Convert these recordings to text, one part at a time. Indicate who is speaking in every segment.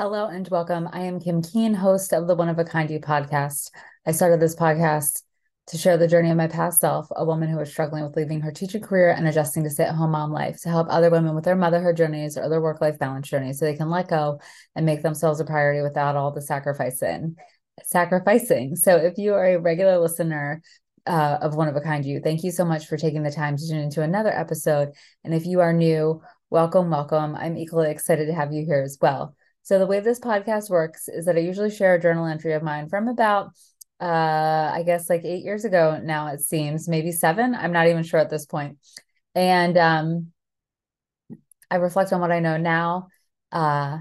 Speaker 1: Hello and welcome. I am Kim Keane, host of the One of a Kind You podcast. I started this podcast to share the journey of my past self, a woman who was struggling with leaving her teaching career and adjusting to stay at home mom life, to help other women with their motherhood journeys or their work life balance journeys so they can let go and make themselves a priority without all the sacrificing. Sacrificing. So, if you are a regular listener uh, of One of a Kind You, thank you so much for taking the time to tune into another episode. And if you are new, welcome, welcome. I'm equally excited to have you here as well. So the way this podcast works is that I usually share a journal entry of mine from about uh I guess like 8 years ago now it seems, maybe 7, I'm not even sure at this point. And um I reflect on what I know now uh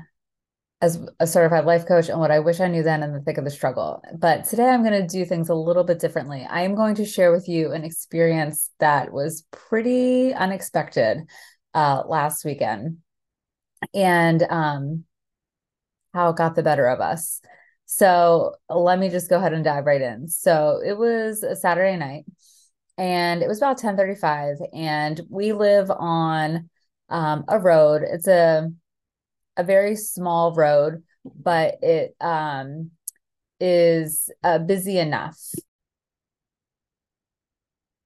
Speaker 1: as a certified life coach and what I wish I knew then in the thick of the struggle. But today I'm going to do things a little bit differently. I am going to share with you an experience that was pretty unexpected uh, last weekend. And um, how it got the better of us. So let me just go ahead and dive right in. So it was a Saturday night and it was about 1035 and we live on um, a road. It's a a very small road, but it um, is uh, busy enough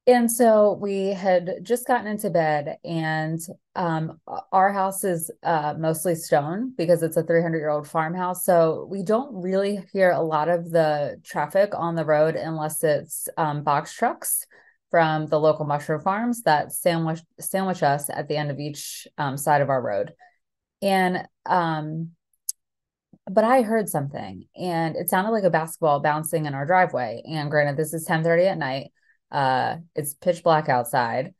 Speaker 1: and so we had just gotten into bed and um, our house is uh, mostly stone because it's a 300 year old farmhouse so we don't really hear a lot of the traffic on the road unless it's um, box trucks from the local mushroom farms that sandwich sandwich us at the end of each um, side of our road and um, but I heard something and it sounded like a basketball bouncing in our driveway. And granted, this is 10 30 at night. Uh, it's pitch black outside,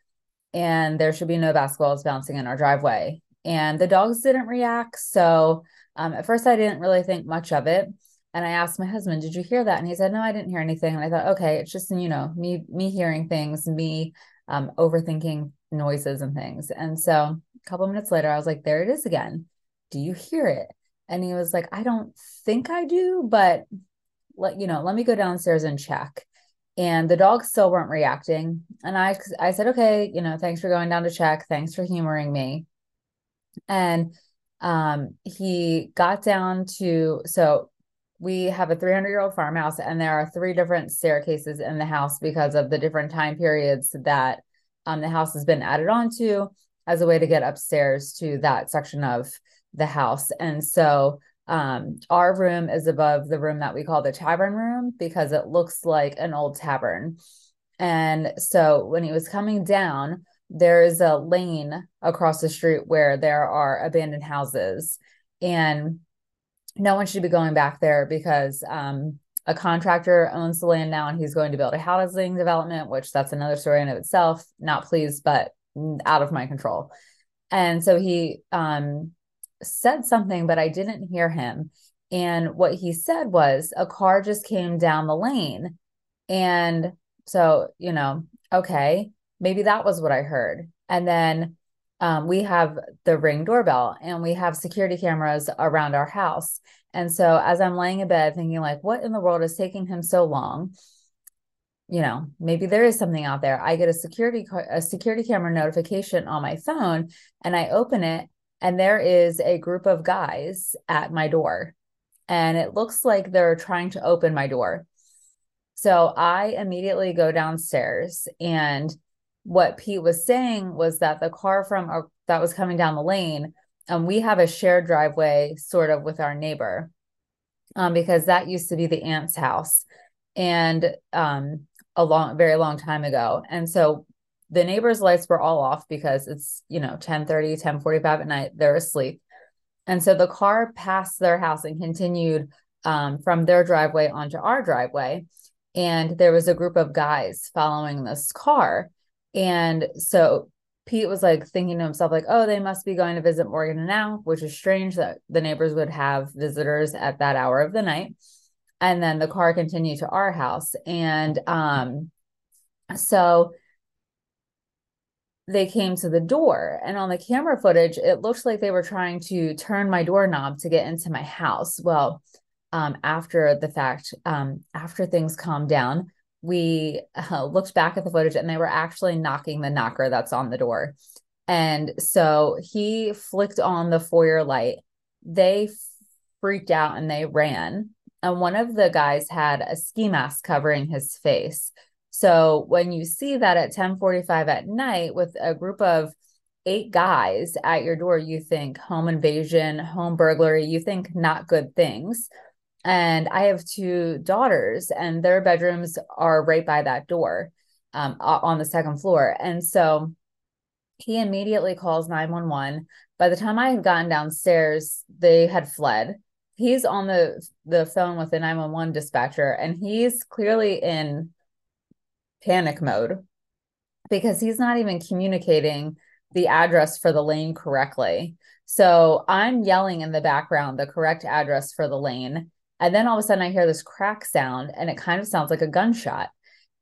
Speaker 1: and there should be no basketballs bouncing in our driveway. And the dogs didn't react. So um, at first, I didn't really think much of it. And I asked my husband, "Did you hear that?" And he said, "No, I didn't hear anything." And I thought, "Okay, it's just you know me me hearing things, me um, overthinking noises and things." And so a couple minutes later, I was like, "There it is again. Do you hear it?" And he was like, "I don't think I do, but let you know, let me go downstairs and check." And the dogs still weren't reacting. And i i said okay you know thanks for going down to check. Thanks for humoring me. And um he got down to so we have a 300 year old farmhouse and there are three different staircases in the house because of the different time periods that um the house has been added onto as a way to get upstairs to that section of the house. And so um, our room is above the room that we call the tavern room because it looks like an old tavern. And so when he was coming down, there's a lane across the street where there are abandoned houses. And no one should be going back there because um, a contractor owns the land now and he's going to build a housing development, which that's another story in of itself. Not pleased, but out of my control. And so he um, said something, but I didn't hear him. And what he said was a car just came down the lane. And so, you know, okay, maybe that was what I heard. And then um, we have the ring doorbell and we have security cameras around our house. And so as I'm laying in bed thinking like, what in the world is taking him so long? You know, maybe there is something out there. I get a security a security camera notification on my phone and I open it and there is a group of guys at my door. And it looks like they're trying to open my door. So i immediately go downstairs. And what pete was saying was that the car from our, that was coming down the lane and um, we have a shared driveway sort of with our neighbor um, because that used to be the aunt's house and um, a long very long time ago. And so the neighbors' lights were all off because it's, you know, 10 30, 10 45 at night. They're asleep. And so the car passed their house and continued um, from their driveway onto our driveway. And there was a group of guys following this car. And so Pete was like thinking to himself, like, oh, they must be going to visit Morgan now, which is strange that the neighbors would have visitors at that hour of the night. And then the car continued to our house. And um, so they came to the door and on the camera footage it looks like they were trying to turn my doorknob to get into my house well um, after the fact um, after things calmed down we uh, looked back at the footage and they were actually knocking the knocker that's on the door and so he flicked on the foyer light they freaked out and they ran. And one of the guys had a ski mask covering his face. So when you see that at 10:45 at night with a group of eight guys at your door, you think home invasion, home burglary, you think not good things. And I have two daughters, and their bedrooms are right by that door um, on the second floor. And so he immediately calls 911. By the time I had gotten downstairs, they had fled. He's on the the phone with the 911 dispatcher and he's clearly in panic mode because he's not even communicating the address for the lane correctly. So I'm yelling in the background the correct address for the lane. And then all of a sudden I hear this crack sound and it kind of sounds like a gunshot.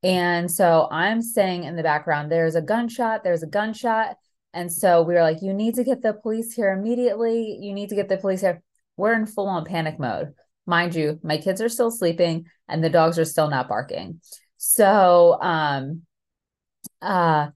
Speaker 1: And so I'm saying in the background, there's a gunshot, there's a gunshot. And so we were like, you need to get the police here immediately. You need to get the police here. We're in full on panic mode. Mind you, my kids are still sleeping and the dogs are still not barking. So, um, uh,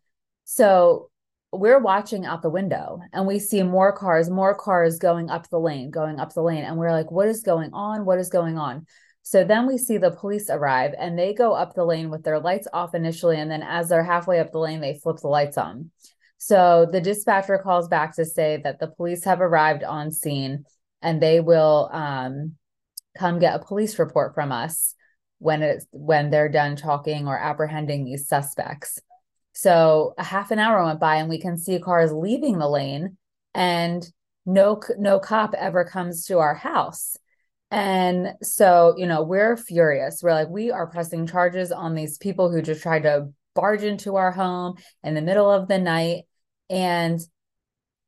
Speaker 1: so we're watching out the window and we see more cars, more cars going up the lane, going up the lane. And we're like, what is going on? What is going on? So then we see the police arrive and they go up the lane with their lights off initially. And then as they're halfway up the lane, they flip the lights on. So the dispatcher calls back to say that the police have arrived on scene and they will um, come get a police report from us when it's when they're done talking or apprehending these suspects. So a half an hour went by and we can see cars leaving the lane and no no cop ever comes to our house. And so, you know, we're furious. We're like we are pressing charges on these people who just tried to barge into our home in the middle of the night and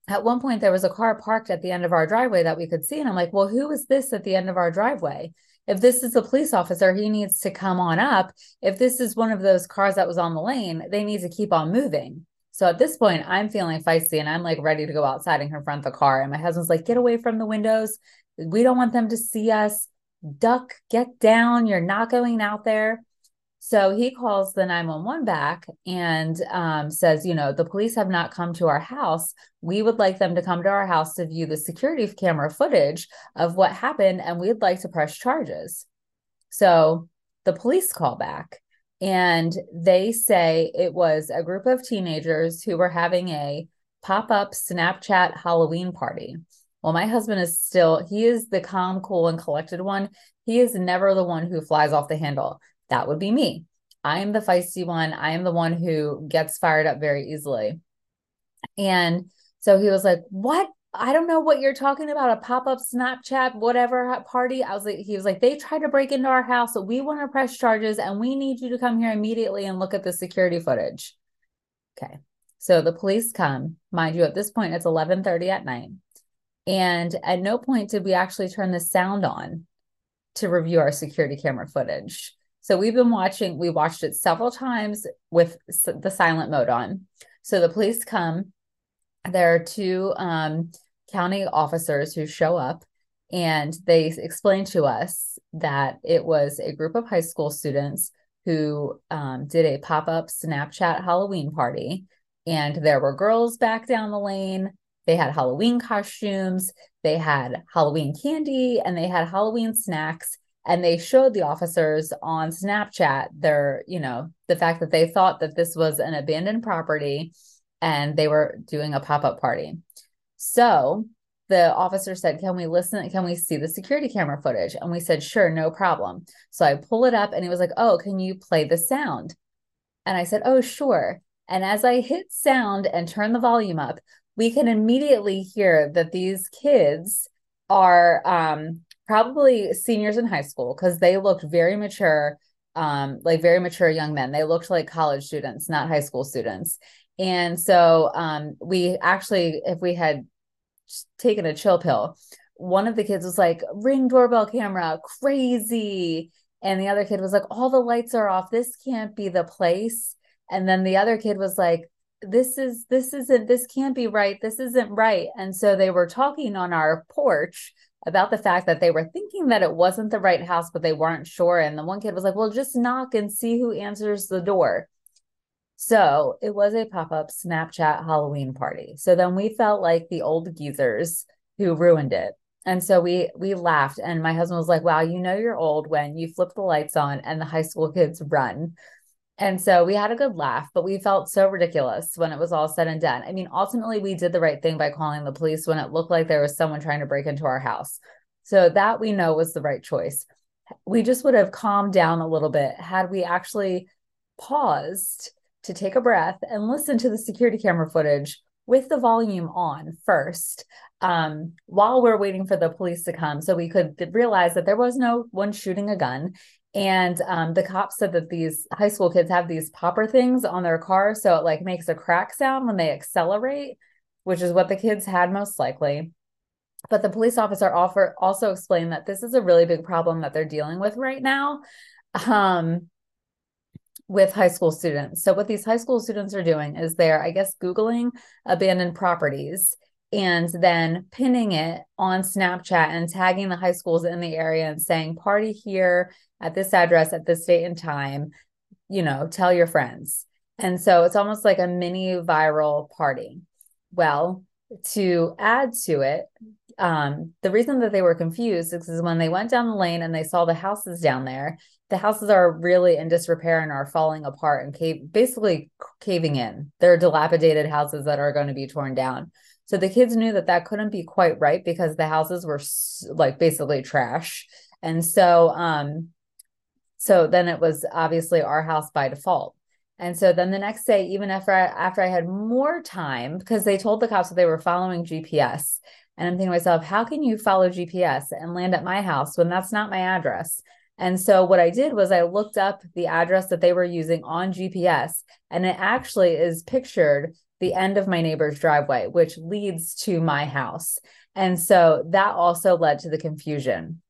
Speaker 1: at one point there was a car parked at the end of our driveway that we could see and I'm like, "Well, who is this at the end of our driveway?" If this is a police officer, he needs to come on up. If this is one of those cars that was on the lane, they need to keep on moving. So at this point, I'm feeling feisty and I'm like ready to go outside and confront the car. And my husband's like, get away from the windows. We don't want them to see us. Duck, get down. You're not going out there. So he calls the 911 back and um, says, you know, the police have not come to our house. We would like them to come to our house to view the security camera footage of what happened, and we'd like to press charges. So the police call back and they say it was a group of teenagers who were having a pop up Snapchat Halloween party. Well, my husband is still, he is the calm, cool, and collected one. He is never the one who flies off the handle that would be me. I am the feisty one. I am the one who gets fired up very easily. And so he was like, What? I don't know what you're talking about. A pop up Snapchat, whatever party. I was like, He was like, They tried to break into our house. So we want to press charges and we need you to come here immediately and look at the security footage. Okay. So the police come. Mind you, at this point, it's 11:30 at night. And at no point did we actually turn the sound on to review our security camera footage. So we've been watching, we watched it several times with the silent mode on. So the police come, there are two um, county officers who show up and they explain to us that it was a group of high school students who um, did a pop up Snapchat Halloween party. And there were girls back down the lane. They had Halloween costumes, they had Halloween candy, and they had Halloween snacks and they showed the officers on Snapchat their, you know, the fact that they thought that this was an abandoned property and they were doing a pop-up party. So the officer said, Can we listen? Can we see the security camera footage? And we said, Sure, no problem. So I pull it up and he was like, Oh, can you play the sound? And I said, Oh, sure. And as I hit sound and turn the volume up, we can immediately hear that these kids are um, probably seniors in high school because they looked very mature, um, like very mature young men. They looked like college students, not high school students. And so um, we actually, if we had taken a chill pill, one of the kids was like, ring doorbell camera, crazy. And the other kid was like, all the lights are off. This can't be the place. And then the other kid was like, this is this isn't this can't be right this isn't right and so they were talking on our porch about the fact that they were thinking that it wasn't the right house, but they weren't sure. And the one kid was like, well, just knock and see who answers the door. So it was a pop up Snapchat Halloween party. So then we felt like the old geezers who ruined it. And so we we laughed and my husband was like, "Wow, you know you're old when you flip the lights on and the high school kids run." And so we had a good laugh, but we felt so ridiculous when it was all said and done. I mean, ultimately we did the right thing by calling the police when it looked like there was someone trying to break into our house. So that we know was the right choice. We just would have calmed down a little bit had we actually paused to take a breath and listen to the security camera footage with the volume on first um, while we're waiting for the police to come so we could realize that there was no one shooting a gun and um, the cops said that these high school kids have these popper things on their car so it like makes a crack sound when they accelerate which is what the kids had most likely but the police officer offer also explained that this is a really big problem that they're dealing with right now um, with high school students. So what these high school students are doing is they're, I guess, Googling abandoned properties and then pinning it on Snapchat and tagging the high schools in the area and saying, party here at this address at this date and time, you know, tell your friends. And so it's almost like a mini viral party. Well, to add to it, um, the reason that they were confused is when they went down the lane and they saw the houses down there, the houses are really in disrepair and are falling apart and cave, basically caving in. They're dilapidated houses that are going to be torn down. So the kids knew that that couldn't be quite right because the houses were like basically trash. And so, um, so then it was obviously our house by default. And so then the next day, even after I, after I had more time, because they told the cops that they were following GPS, and I'm thinking to myself, how can you follow GPS and land at my house when that's not my address? And so what I did was I looked up the address that they were using on GPS, and it actually is pictured the end of my neighbor's driveway, which leads to my house. And so that also led to the confusion.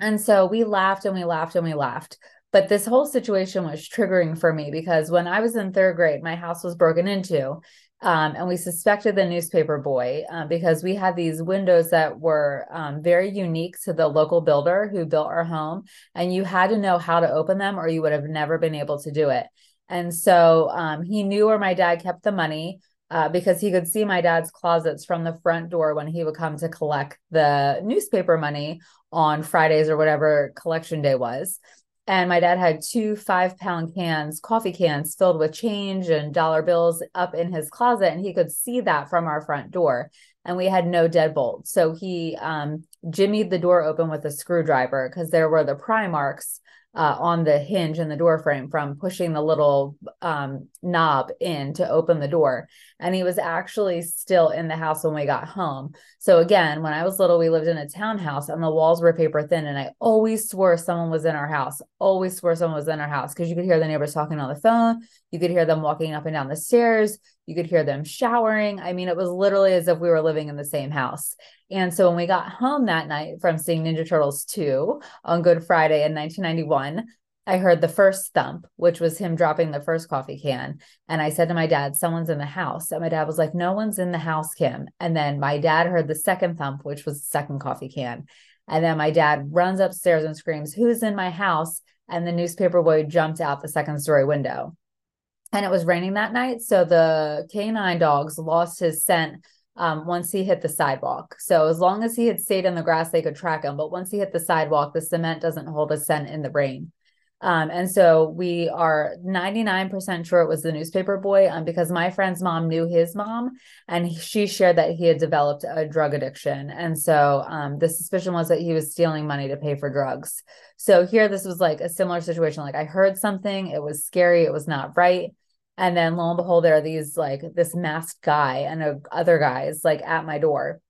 Speaker 1: And so we laughed and we laughed and we laughed. But this whole situation was triggering for me because when I was in third grade, my house was broken into um, and we suspected the newspaper boy uh, because we had these windows that were um, very unique to the local builder who built our home. And you had to know how to open them or you would have never been able to do it. And so um, he knew where my dad kept the money. Uh, because he could see my dad's closets from the front door when he would come to collect the newspaper money on Fridays or whatever collection day was. And my dad had two five pound cans coffee cans filled with change and dollar bills up in his closet and he could see that from our front door. And we had no deadbolt so he um jimmied the door open with a screwdriver because there were the pry marks uh, on the hinge in the door frame from pushing the little um, knob in to open the door. And he was actually still in the house when we got home. So, again, when I was little, we lived in a townhouse and the walls were paper thin. And I always swore someone was in our house, always swore someone was in our house because you could hear the neighbors talking on the phone. You could hear them walking up and down the stairs. You could hear them showering. I mean, it was literally as if we were living in the same house. And so when we got home that night from seeing Ninja Turtles 2 on Good Friday in 1991, I heard the first thump, which was him dropping the first coffee can. And I said to my dad, Someone's in the house. And my dad was like, No one's in the house, Kim. And then my dad heard the second thump, which was the second coffee can. And then my dad runs upstairs and screams, Who's in my house? And the newspaper boy jumped out the second story window. And it was raining that night. So the canine dogs lost his scent um, once he hit the sidewalk. So as long as he had stayed in the grass, they could track him. But once he hit the sidewalk, the cement doesn't hold a scent in the rain. Um, and so we are 99% sure it was the newspaper boy um, because my friend's mom knew his mom and she shared that he had developed a drug addiction. And so um, the suspicion was that he was stealing money to pay for drugs. So here, this was like a similar situation. Like I heard something, it was scary, it was not right and then lo and behold there are these like this masked guy and a, other guys like at my door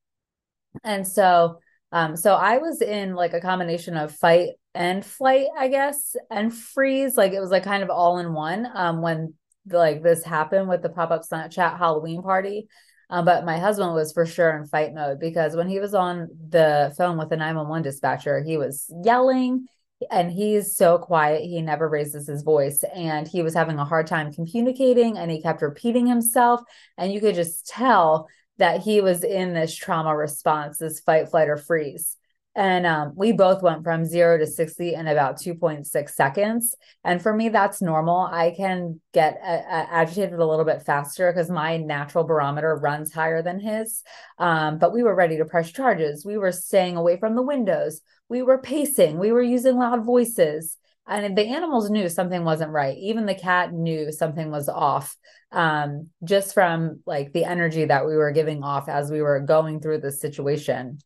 Speaker 1: and so um so i was in like a combination of fight and flight i guess and freeze like it was like kind of all in one um when like this happened with the pop-up snapchat halloween party. Um, but my husband was for sure in fight mode because when he was on the phone with the 911 dispatcher he was yelling and he's so quiet he never raises his voice. And he was having a hard time communicating and he kept repeating himself. And you could just tell that he was in this trauma response this fight flight or freeze And um, we both went from zero to 60 in about 2.6 seconds. And for me, that's normal. I can get a, a agitated a little bit faster because my natural barometer runs higher than his. Um, but we were ready to press charges. We were staying away from the windows. We were pacing. We were using loud voices. And the animals knew something wasn't right. Even the cat knew something was off um, just from like the energy that we were giving off as we were going through the situation.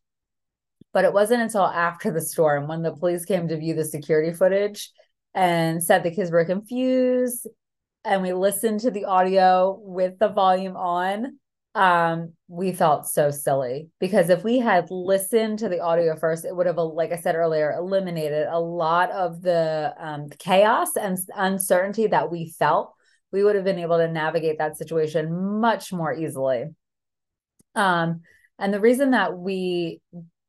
Speaker 1: But it wasn't until after the storm when the police came to view the security footage and said the kids were confused. And we listened to the audio with the volume on. Um, we felt so silly because if we had listened to the audio first, it would have, like I said earlier, eliminated a lot of the um, chaos and uncertainty that we felt. We would have been able to navigate that situation much more easily. Um, and the reason that we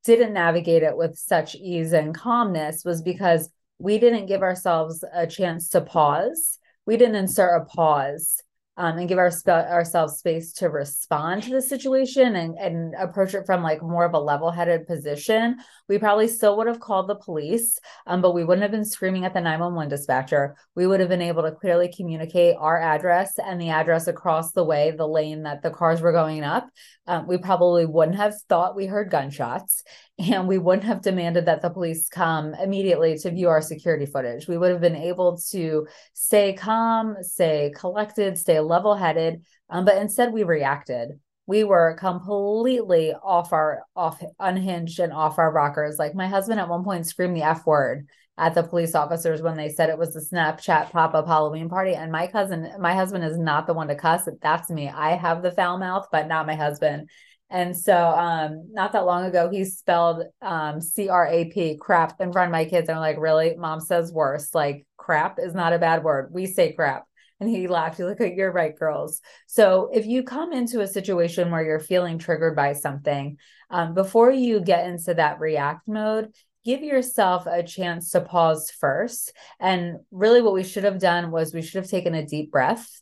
Speaker 1: didn't navigate it with such ease and calmness was because we didn't give ourselves a chance to pause. We didn't insert a pause um, and give our sp- ourselves space to respond to the situation and, and approach it from like more of a level-headed position we probably still would have called the police um, but we wouldn't have been screaming at the 911 dispatcher. We would have been able to clearly communicate our address and the address across the way the lane that the cars were going up. Um, we probably wouldn't have thought we heard gunshots and we wouldn't have demanded that the police come immediately to view our security footage we would have been able to stay calm stay collected stay level headed. Um, but instead, we reacted. We were completely off our off unhinged and off our rockers. Like my husband at one point screamed the F word at the police officers when they said it was the Snapchat pop up Halloween party. And my cousin, my husband is not the one to cuss. That's me. I have the foul mouth, but not my husband. And so, um, not that long ago, he spelled um, C R A P crap in front of my kids. And I'm like, really? Mom says worse. Like, crap is not a bad word. We say crap. And he laughed. He's like, You're right, girls. So if you come into a situation where you're feeling triggered by something, um, before you get into that react mode, give yourself a chance to pause first. And really, what we should have done was we should have taken a deep breath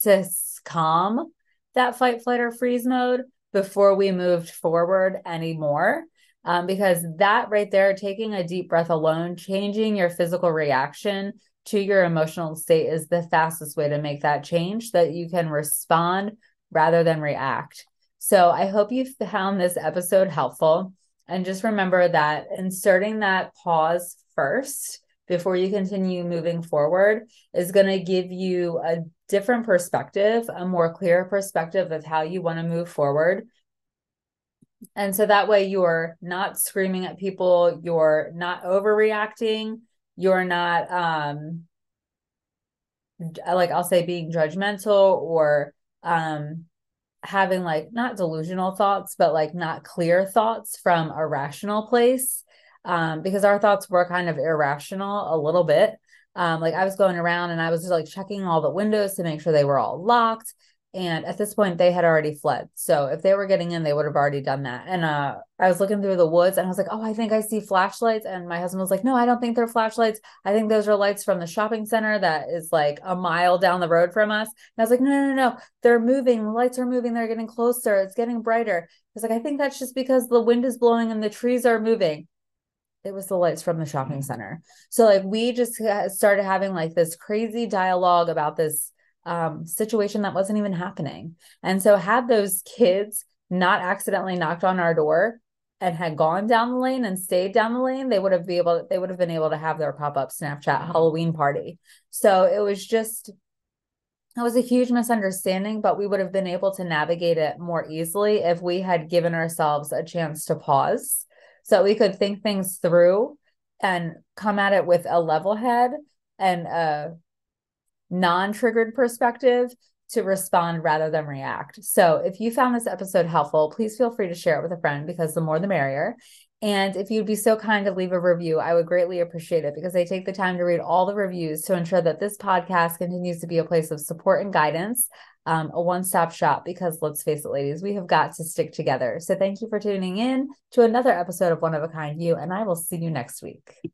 Speaker 1: to calm that fight, flight, or freeze mode before we moved forward anymore um, because that right there, taking a deep breath alone, changing your physical reaction to your emotional state is the fastest way to make that change that you can respond rather than react. So I hope you found this episode helpful. And just remember that inserting that pause first before you continue moving forward is going to give you a different perspective, a more clear perspective of how you want to move forward. And so that way you're not screaming at people, you're not overreacting, you're not um like I'll say being judgmental or um having like not delusional thoughts but like not clear thoughts from a rational place um because our thoughts were kind of irrational a little bit um like I was going around and I was just like checking all the windows to make sure they were all locked and at this point they had already fled. So if they were getting in they would have already done that. And uh i was looking through the woods and i was like oh i think i see flashlights. And my husband was like no i don't think they're flashlights. I think those are lights from the shopping center that is like a mile down the road from us. And i was like no no no they're moving. The lights are moving. They're getting closer. It's getting brighter. I was like i think that's just because the wind is blowing and the trees are moving it was the lights from the shopping center so like we just started having like this crazy dialogue about this um, situation that wasn't even happening. And so, had those kids not accidentally knocked on our door and had gone down the lane and stayed down the lane, they would have been able they would have been able to have their pop up Snapchat Halloween party. So it was just it was a huge misunderstanding, but we would have been able to navigate it more easily if we had given ourselves a chance to pause so we could think things through and come at it with a level head and a non triggered perspective to respond rather than react. So, if you found this episode helpful, please feel free to share it with a friend because the more the merrier. And if you'd be so kind to leave a review, I would greatly appreciate it because I take the time to read all the reviews to ensure that this podcast continues to be a place of support and guidance, um, a one stop shop. Because let's face it, ladies, we have got to stick together. So thank you for tuning in to another episode of One of a Kind You, and I will see you next week.